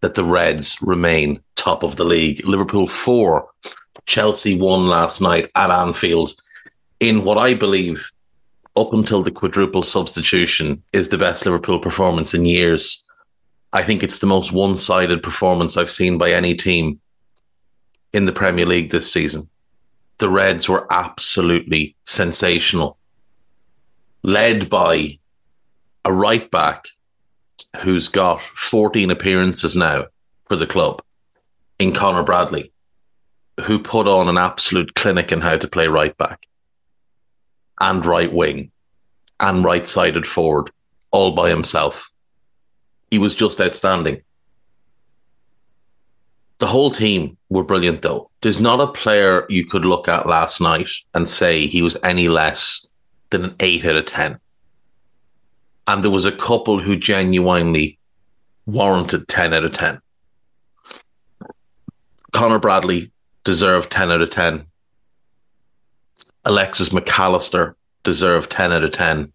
that the Reds remain top of the league. Liverpool 4, Chelsea 1 last night at Anfield in what I believe, up until the quadruple substitution, is the best Liverpool performance in years. I think it's the most one sided performance I've seen by any team in the Premier League this season. The Reds were absolutely sensational, led by a right back who's got 14 appearances now for the club in Conor Bradley, who put on an absolute clinic in how to play right back and right wing and right sided forward all by himself. He was just outstanding. The whole team were brilliant, though. There's not a player you could look at last night and say he was any less than an 8 out of 10 and there was a couple who genuinely warranted 10 out of 10. Conor Bradley deserved 10 out of 10. Alexis McAllister deserved 10 out of 10.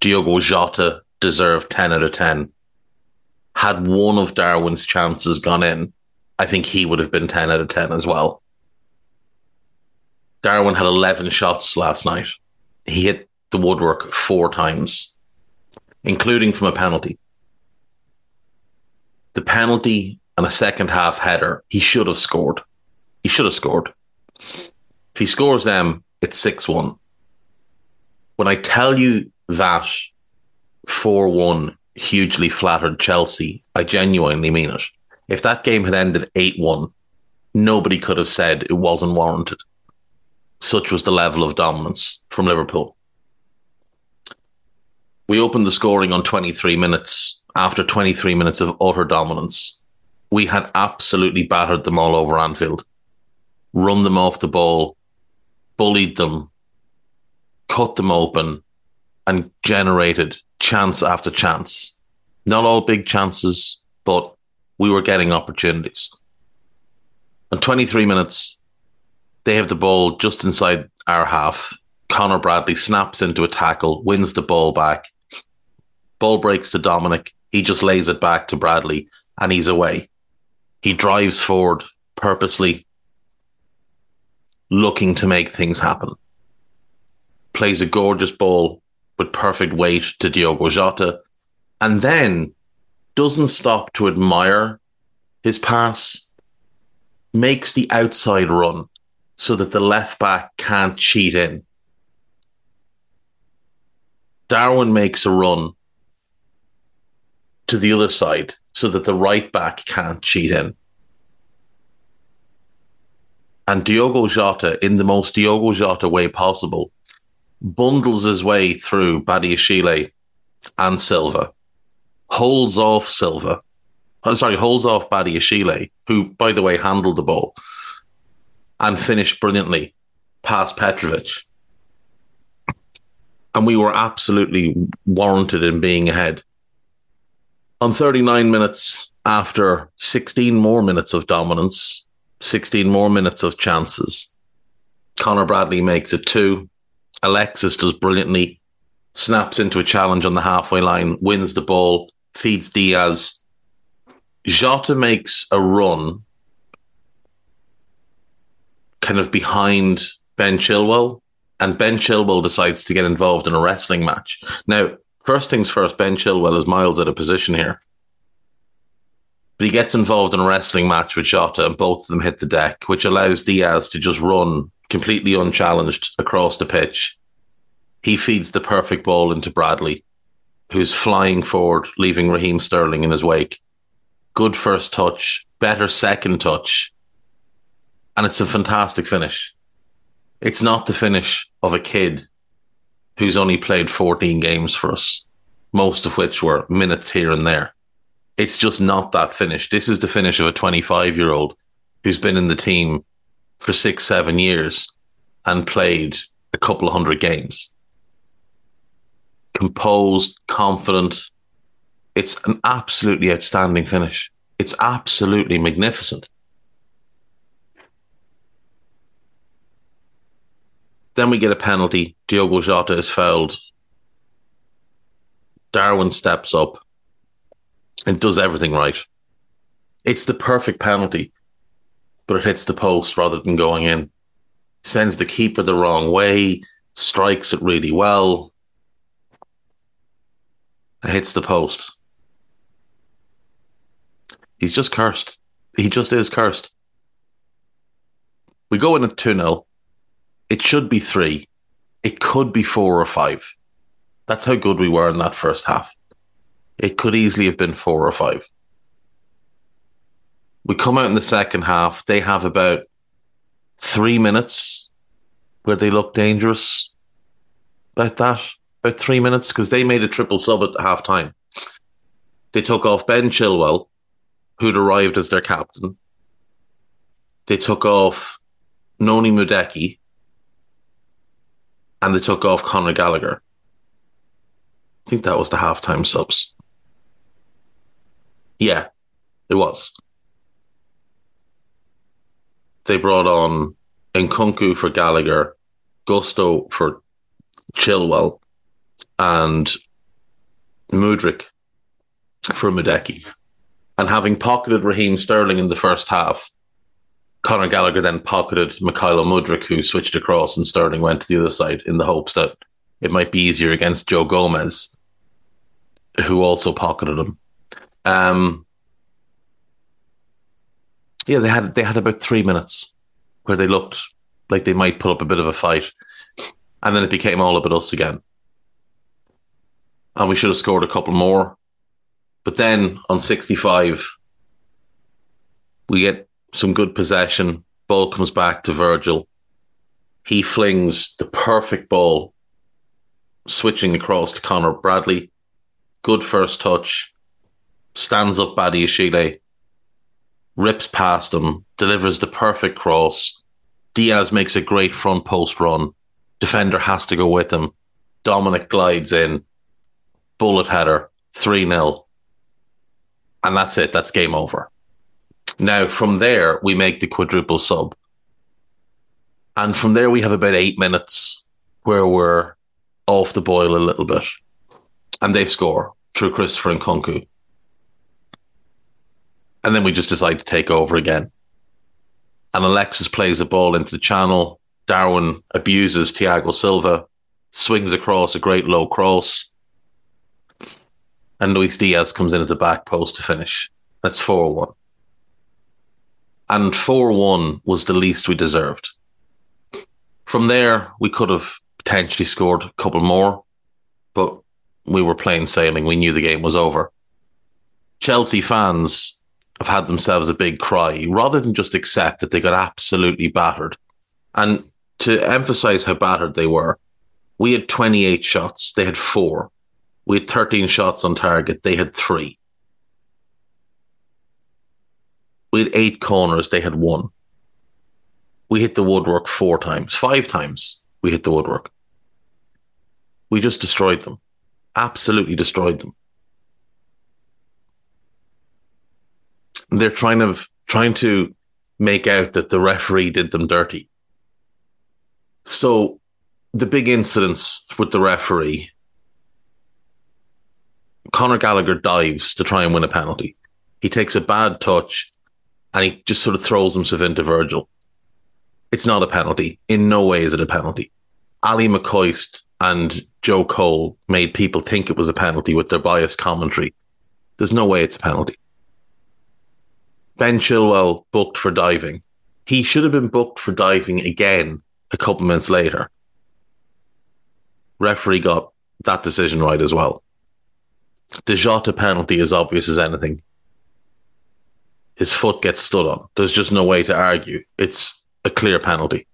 Diogo Jota deserved 10 out of 10. Had one of Darwin's chances gone in, I think he would have been 10 out of 10 as well. Darwin had 11 shots last night. He hit the woodwork four times including from a penalty. The penalty and a second half header, he should have scored. He should have scored. If he scores them, it's 6 1. When I tell you that 4 1 hugely flattered Chelsea, I genuinely mean it. If that game had ended 8 1, nobody could have said it wasn't warranted. Such was the level of dominance from Liverpool. We opened the scoring on 23 minutes after 23 minutes of utter dominance. We had absolutely battered them all over Anfield, run them off the ball, bullied them, cut them open, and generated chance after chance. Not all big chances, but we were getting opportunities. On 23 minutes, they have the ball just inside our half. Conor Bradley snaps into a tackle, wins the ball back, Ball breaks to Dominik. He just lays it back to Bradley and he's away. He drives forward purposely, looking to make things happen. Plays a gorgeous ball with perfect weight to Diogo Jota, and then doesn't stop to admire his pass, makes the outside run so that the left back can't cheat in. Darwin makes a run to the other side so that the right back can't cheat in. And Diogo Jota, in the most Diogo Jota way possible, bundles his way through Badiashile and Silva, holds off Silva, I'm sorry, holds off Badiashile, who, by the way, handled the ball and finished brilliantly past Petrovic. And we were absolutely warranted in being ahead. On 39 minutes, after 16 more minutes of dominance, 16 more minutes of chances, Conor Bradley makes it two. Alexis does brilliantly, snaps into a challenge on the halfway line, wins the ball, feeds Diaz. Jota makes a run kind of behind Ben Chilwell, and Ben Chilwell decides to get involved in a wrestling match. Now, first things first, Ben Chilwell is miles at a position here. But he gets involved in a wrestling match with Jota, and both of them hit the deck, which allows Diaz to just run completely unchallenged across the pitch. He feeds the perfect ball into Bradley, who's flying forward, leaving Raheem Sterling in his wake. Good first touch, better second touch. And it's a fantastic finish. It's not the finish of a kid who's only played 14 games for us, most of which were minutes here and there. It's just not that finish. This is the finish of a 25 year old who's been in the team for six, seven years and played a couple of hundred games. Composed, confident. It's an absolutely outstanding finish. It's absolutely magnificent. Then we get a penalty. Diogo Jota is fouled. Darwin steps up and does everything right. It's the perfect penalty, but it hits the post rather than going in. Sends the keeper the wrong way, strikes it really well. It hits the post. He's just cursed. He just is cursed. We go in at 2 0. It should be three. It could be four or five. That's how good we were in that first half. It could easily have been four or five. We come out in the second half. They have about three minutes where they look dangerous. About that, about three minutes, because they made a triple sub at half time. They took off Ben Chilwell, who'd arrived as their captain. They took off Noni Madueke, and they took off Conor Gallagher. I think that was the halftime subs. Yeah, it was. They brought on Nkunku for Gallagher, Gusto for Chilwell, and Mudryk for Madueke. And having pocketed Raheem Sterling in the first half, Conor Gallagher then pocketed Mykhailo Mudryk, who switched across, and Sterling went to the other side in the hopes that it might be easier against Joe Gomez, who also pocketed him. Um, yeah, they had they had about three minutes where they looked like they might put up a bit of a fight, and then it became all about us again. And we should have scored a couple more, but then on sixty-five, we get some good possession. Ball comes back to Virgil. He flings the perfect ball, switching across to Conor Bradley. Good first touch. Stands up Badiashile. Rips past him. Delivers the perfect cross. Diaz makes a great front post run. Defender has to go with him. Dominik glides in. Bullet header. 3 0. And that's it. That's game over. Now, from there, we make the quadruple sub. And from there, we have about eight minutes where we're off the boil a little bit. And they score through Christopher Nkunku. And then we just decide to take over again. And Alexis plays the ball into the channel. Darwin abuses Thiago Silva, swings across a great low cross. And Luis Diaz comes in at the back post to finish. That's 4 1 and 4 1 was the least we deserved. From there, we could have potentially scored a couple more, but we were plain sailing. We knew the game was over. Chelsea fans have had themselves a big cry rather than just accept that they got absolutely battered. And to emphasize how battered they were, we had 28 shots, they had four. We had 13 shots on target, they had three. We had eight corners, they had one. We hit the woodwork four times, five times we hit the woodwork. We just destroyed them, absolutely destroyed them. They're trying to trying to make out that the referee did them dirty. So the big incidents with the referee, Conor Gallagher dives to try and win a penalty. He takes a bad touch and he just sort of throws himself into Virgil. It's not a penalty. In no way is it a penalty. Ally McCoist and Joe Cole made people think it was a penalty with their biased commentary. There's no way it's a penalty. Ben Chilwell booked for diving. He should have been booked for diving again a couple minutes later. Referee got that decision right as well. The Jota penalty is obvious as anything. His foot gets stood on. There's just no way to argue. It's a clear penalty.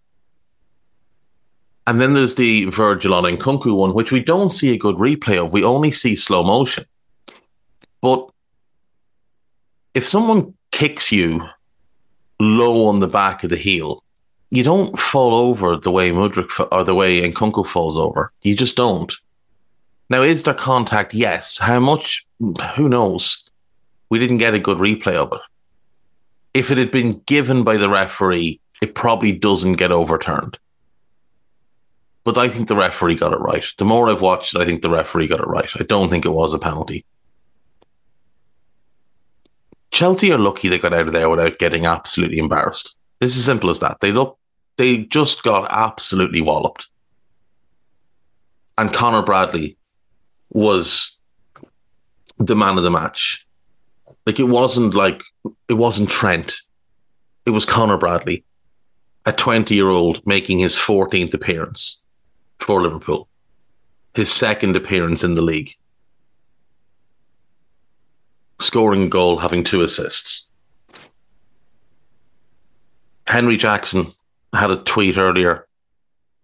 And then there's the Virgil on Nkunku one, which we don't see a good replay of. We only see slow motion. But if someone kicks you low on the back of the heel, you don't fall over the way Mudryk or the way Nkunku falls over. You just don't. Now, is there contact? Yes. How much? Who knows? We didn't get a good replay of it. If it had been given by the referee, it probably doesn't get overturned. But I think the referee got it right. The more I've watched it, I think the referee got it right. I don't think it was a penalty. Chelsea are lucky they got out of there without getting absolutely embarrassed. It's as simple as that. They look, they just got absolutely walloped. And Conor Bradley was the man of the match. Like it wasn't like it wasn't Trent. It was Conor Bradley, a 20 year old making his 14th appearance for Liverpool, his second appearance in the league, scoring a goal, having two assists. Henry Jackson had a tweet earlier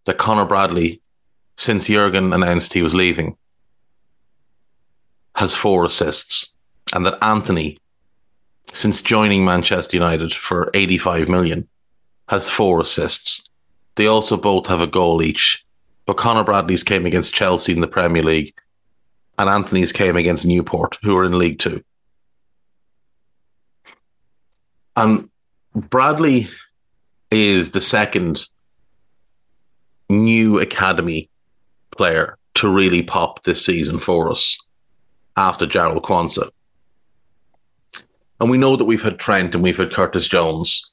that Conor Bradley, since Jurgen announced he was leaving, has four assists, and that Antony, since joining Manchester United for 85 million, has four assists. They also both have a goal each, but Conor Bradley's came against Chelsea in the Premier League, and Antony's came against Newport, who are in League Two. And Bradley is the second new academy player to really pop this season for us after Jarell Quansah. And we know that we've had Trent and we've had Curtis Jones.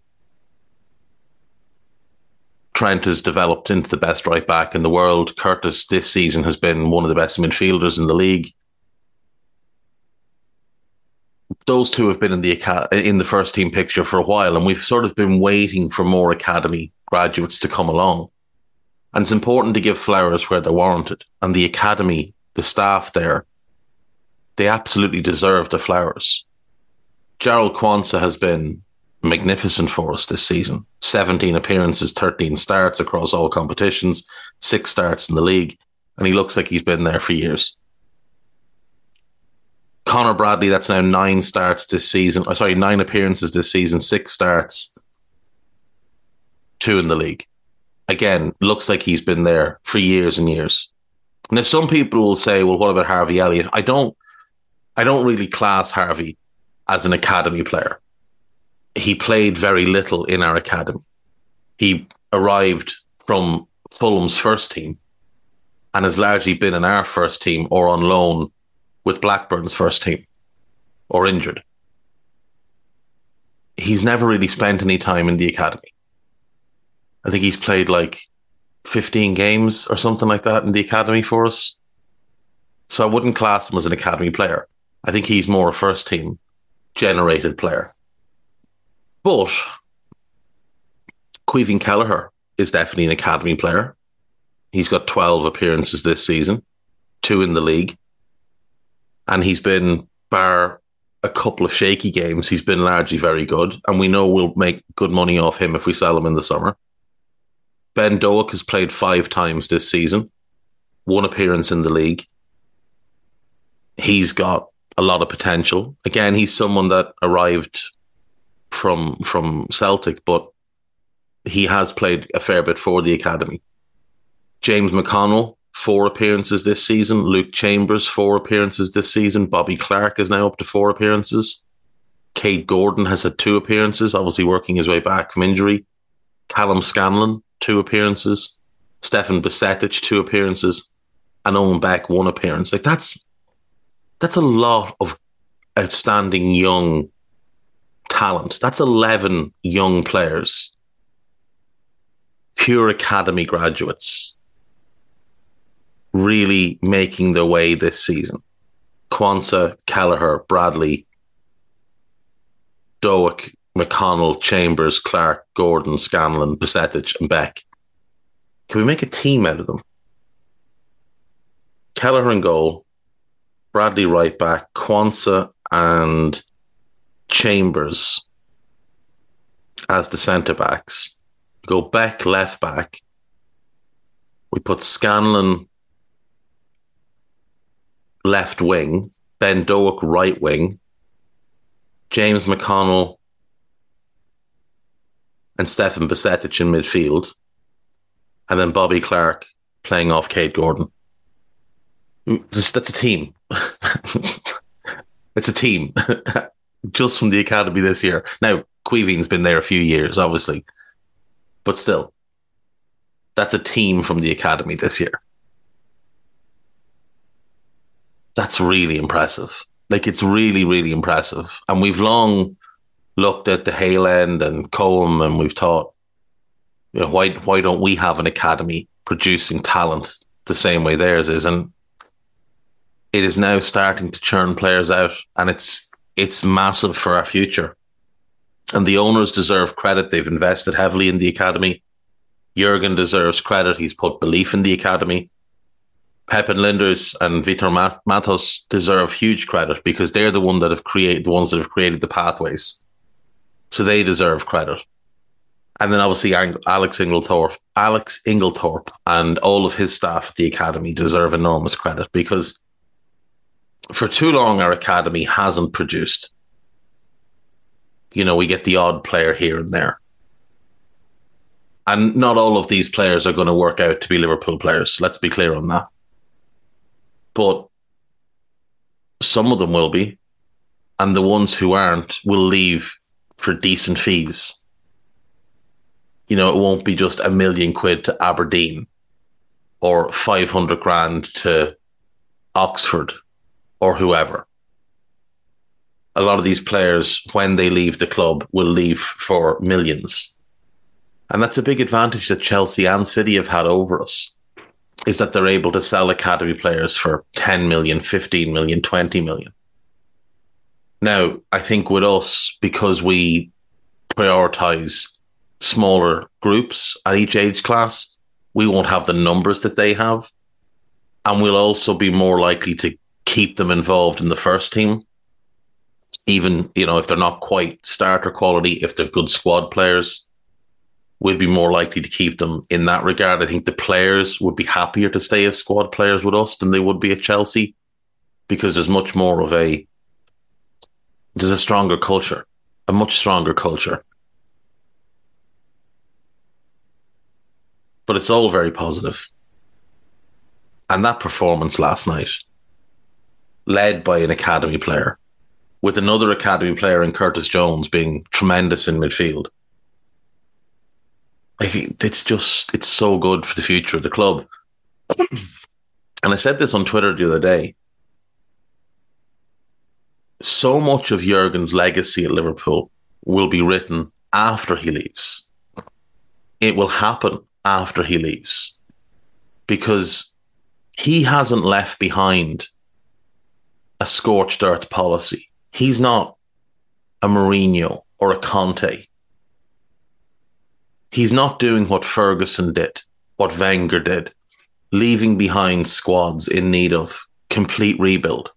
Trent has developed into the best right back in the world. Curtis this season has been one of the best midfielders in the league. Those two have been in the in the first team picture for a while, and we've sort of been waiting for more academy graduates to come along. And it's important to give flowers where they're warranted. And the academy, the staff there, they absolutely deserve the flowers. Jarell Quansah has been magnificent for us this season. 17 appearances, 13 starts across all competitions, six starts in the league, and he looks like he's been there for years. Conor Bradley, that's now nine starts this season. Oh, sorry, nine appearances this season, six starts, two in the league. Again, looks like he's been there for years and years. Now, some people will say, well, what about Harvey Elliott? I don't I don't really class Harvey as an academy player. He played very little in our academy. He arrived from Fulham's first team and has largely been in our first team or on loan with Blackburn's first team or injured. He's never really spent any time in the academy. I think he's played like 15 games or something like that in the academy for us. So I wouldn't class him as an academy player. I think he's more a first team generated player. But Caoimhín Kelleher is definitely an academy player. He's got 12 appearances this season, two in the league. And he's been, bar a couple of shaky games, he's been largely very good, and we know we'll make good money off him if we sell him in the summer. Ben Doak has played five times this season, one appearance in the league. He's got a lot of potential. Again, he's someone that arrived from from Celtic, but he has played a fair bit for the academy. James McConnell, four appearances this season. Luke Chambers, four appearances this season. Bobby Clark is now up to four appearances. Kaide Gordon has had two appearances, obviously working his way back from injury. Calum Scanlon, two appearances. Stefan Bajcetic, two appearances. And Owen Beck, one appearance. Like that's that's a lot of outstanding young talent. That's 11 young players, pure academy graduates, really making their way this season. Quansah, Kelleher, Bradley, Doak, McConnell, Chambers, Clark, Gordon, Scanlon, Bajcetic, and Beck. Can we make a team out of them? Kelleher in goal, Bradley right back, Quansah and Chambers as the centre backs. Go back left back. We put Scanlon left wing, Ben Doak right wing, James McConnell and Stefan Bajcetic in midfield, and then Bobby Clark playing off Kaide Gordon. That's a team. it's a team just from the academy this year. Now, Caoimhín's been there a few years, obviously, but still, that's a team from the academy this year. That's really impressive. Like, it's really, really impressive. And we've long looked at the Hale End and Cobham and we've thought, you know, why, why don't we have an academy producing talent the same way theirs is? And it is now starting to churn players out, and it's it's massive for our future. And the owners deserve credit; they've invested heavily in the academy. Jurgen deserves credit; he's put belief in the academy. Pep and Lijnders and Vitor Matos deserve huge credit because they're the one that have created the ones that have created the pathways. So they deserve credit. And then obviously Alex Inglethorpe, Alex Inglethorpe, and all of his staff at the academy deserve enormous credit because for too long, our academy hasn't produced. You know, we get the odd player here and there. And not all of these players are going to work out to be Liverpool players. Let's be clear on that. But some of them will be. And the ones who aren't will leave for decent fees. You know, it won't be just a million quid to Aberdeen or 500 grand to Oxford or whoever. A lot of these players, when they leave the club, will leave for millions. And that's a big advantage that Chelsea and City have had over us, is that they're able to sell academy players for 10 million, 15 million, 20 million. Now, I think with us, because we prioritize smaller groups at each age class, we won't have the numbers that they have. And we'll also be more likely to keep them involved in the first team. Even, you know, if they're not quite starter quality, if they're good squad players, we'd be more likely to keep them in that regard. I think the players would be happier to stay as squad players with us than they would be at Chelsea because there's much more of a there's a stronger culture, a much stronger culture. But it's all very positive. And that performance last night led by an academy player, with another academy player in Curtis Jones being tremendous in midfield. Like it's just it's so good for the future of the club. And I said this on Twitter the other day. So much of Jurgen's legacy at Liverpool will be written after he leaves. It will happen after he leaves because he hasn't left behind a scorched earth policy. He's not a Mourinho or a Conte. He's not doing what Ferguson did, what Wenger did, leaving behind squads in need of complete rebuild.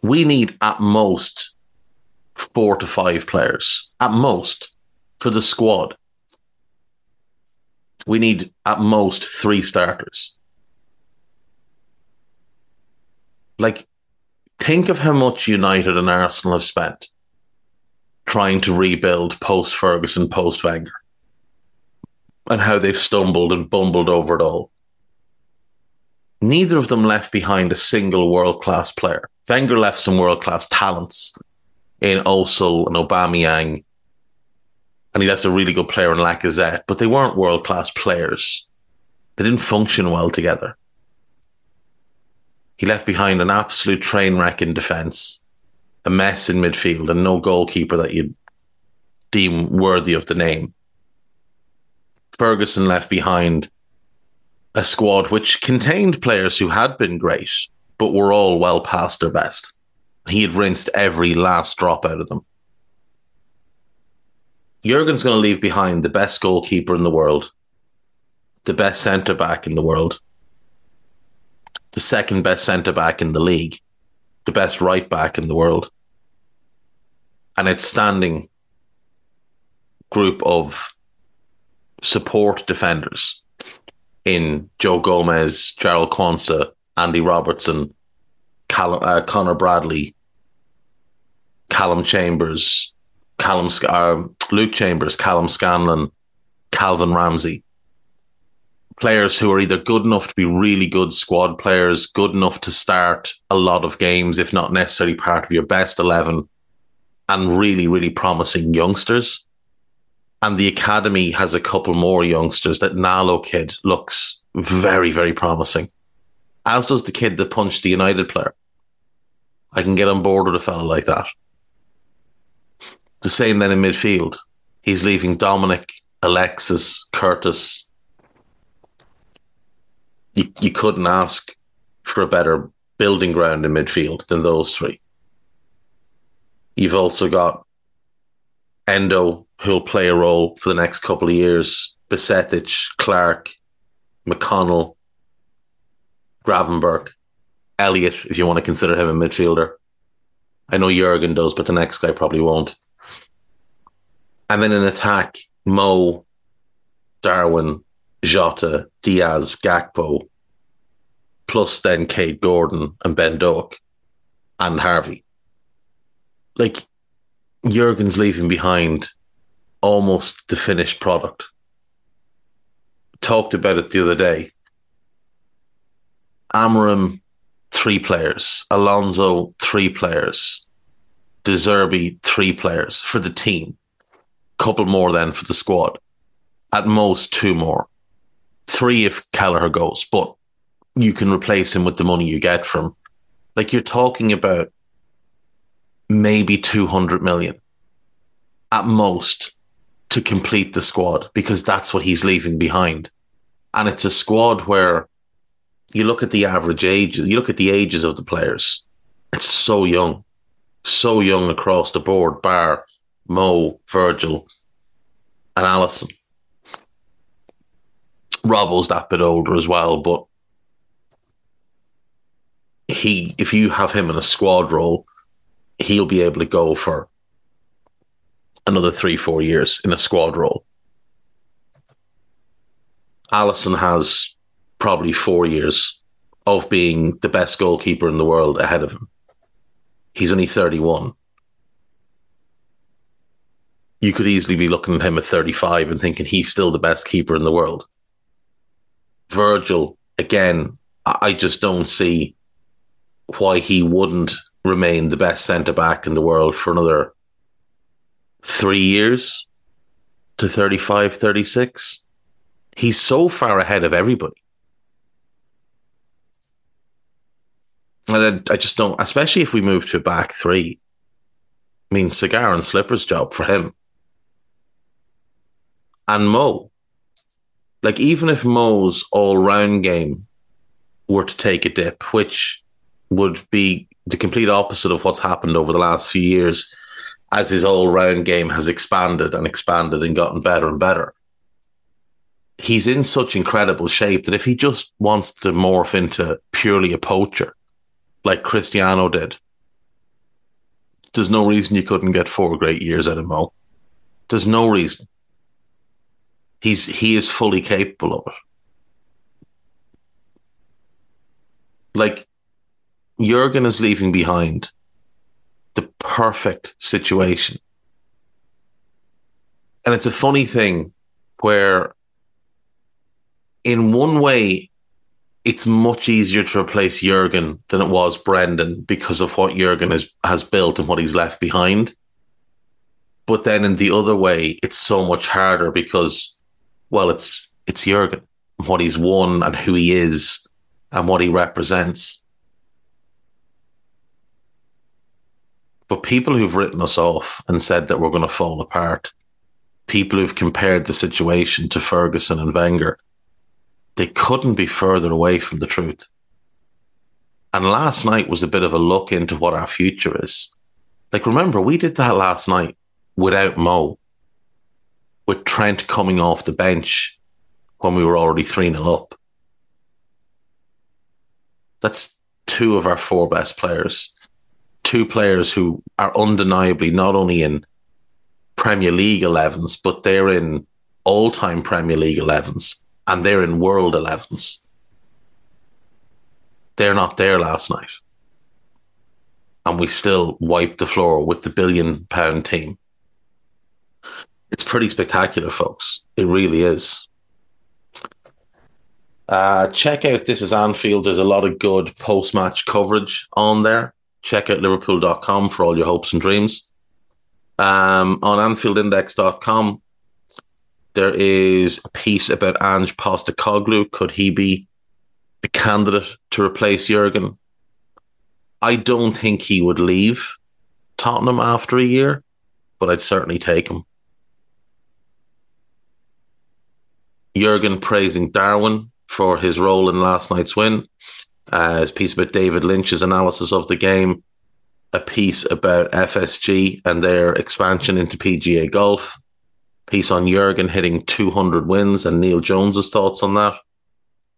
We need at most four to five players, at most, for the squad. We need at most three starters. Like, think of how much United and Arsenal have spent trying to rebuild post Ferguson, post Wenger, and how they've stumbled and bumbled over it all. Neither of them left behind a single world class player. Wenger left some world class talents in Ozil and Aubameyang, and he left a really good player in Lacazette, but they weren't world class players. They didn't function well together. He left behind an absolute train wreck in defence, a mess in midfield, and no goalkeeper that you'd deem worthy of the name. Ferguson left behind a squad which contained players who had been great, but were all well past their best. He had rinsed every last drop out of them. Jurgen's going to leave behind the best goalkeeper in the world, the best centre back in the world, the second best centre back in the league, the best right back in the world, an outstanding group of support defenders in Joe Gomez, Jarell Quansah, Andy Robertson, uh, Conor Bradley, Callum Chambers, Callum uh, Luke Chambers, Calum Scanlon, Calvin Ramsey. Players who are either good enough to be really good squad players, good enough to start a lot of games, if not necessarily part of your best 11, and really, really promising youngsters. And the academy has a couple more youngsters. That Nalo kid looks very, very promising, as does the kid that punched the United player. I can get on board with a fellow like that. The same then in midfield. He's leaving Dominik, Alexis, Curtis. You, you couldn't ask for a better building ground in midfield than those three. You've also got Endo, who'll play a role for the next couple of years. Bajcetic, Clark, McConnell, Gravenberch, Elliott, if you want to consider him a midfielder. I know Jurgen does, but the next guy probably won't. And then in attack, Mo, Darwin, Jota, Diaz, Gakpo, plus then Kaide Gordon and Ben Doak and Harvey. Like Jurgen's leaving behind almost the finished product. Talked about it the other day. Amorim, three players. Alonso, three players. De Zerbi, three players for the team couple more then for the squad. At most, two more. Three if Kelleher goes, but you can replace him with the money you get from. Like you're talking about maybe 200 million at most to complete the squad because that's what he's leaving behind. And it's a squad where you look at the average age, you look at the ages of the players, it's so young, so young across the board, bar Mo, Virgil, and Alisson. Robbo's that bit older as well, but he, if you have him in a squad role, he'll be able to go for another three, four years in a squad role. Alisson has probably four years of being the best goalkeeper in the world ahead of him. He's only 31 you could easily be looking at him at 35 and thinking he's still the best keeper in the world. Virgil, again, I just don't see why he wouldn't remain the best centre back in the world for another three years to 35, 36. He's so far ahead of everybody. And I, I just don't, especially if we move to back three. I mean, cigar and slippers job for him and Mo. Like even if Mo's all round game were to take a dip, which would be the complete opposite of what's happened over the last few years, as his all round game has expanded and expanded and gotten better and better. He's in such incredible shape that if he just wants to morph into purely a poacher, like Cristiano did, There's no reason you couldn't get four great years out of Mo. There's no reason. He's he is fully capable of it. Like Jurgen is leaving behind the perfect situation. And it's a funny thing where, in one way, it's much easier to replace Jurgen than it was Brendan because of what Jurgen has, has built and what he's left behind. But then in the other way, it's so much harder because, well, it's it's Jurgen, what he's won and who he is and what he represents. But people who've written us off and said that we're going to fall apart, people who've compared the situation to Ferguson and Wenger, they couldn't be further away from the truth. And last night was a bit of a look into what our future is. Like, remember, we did that last night without Mo, with Trent coming off the bench when we were already 3 0 up. That's two of our four best players. Two players who are undeniably not only in Premier League 11s, but they're in all time Premier League 11s and they're in World 11s. They're not there last night. And we still wiped the floor with the billion pound team. It's pretty spectacular, folks. It really is. Uh, check out This is Anfield. There's a lot of good post match coverage on there. Check out liverpool.com for all your hopes and dreams. Um, on AnfieldIndex.com, there is a piece about Ange Postecoglou. Could he be a candidate to replace Jurgen? I don't think he would leave Tottenham after a year, but I'd certainly take him. Jurgen praising Darwin for his role in last night's win. Uh, his piece about David Lynch's analysis of the game. A piece about FSG and their expansion into PGA golf. Piece on Jurgen hitting 200 wins and Neil Jones's thoughts on that.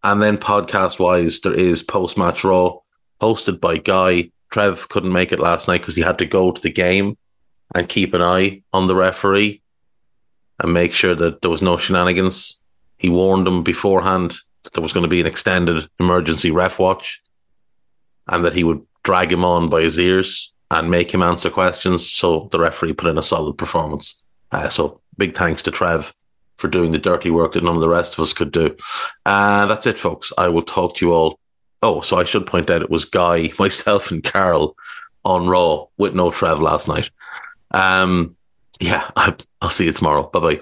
And then podcast wise, there is post match raw hosted by Guy. Trev couldn't make it last night because he had to go to the game and keep an eye on the referee and make sure that there was no shenanigans. He warned them beforehand that there was going to be an extended emergency ref watch and that he would drag him on by his ears and make him answer questions. So the referee put in a solid performance. Uh, so big thanks to Trev for doing the dirty work that none of the rest of us could do. Uh, that's it, folks. I will talk to you all. Oh, so I should point out it was Guy, myself, and Carol on Raw with no Trev last night. Um, yeah, I'll see you tomorrow. Bye bye.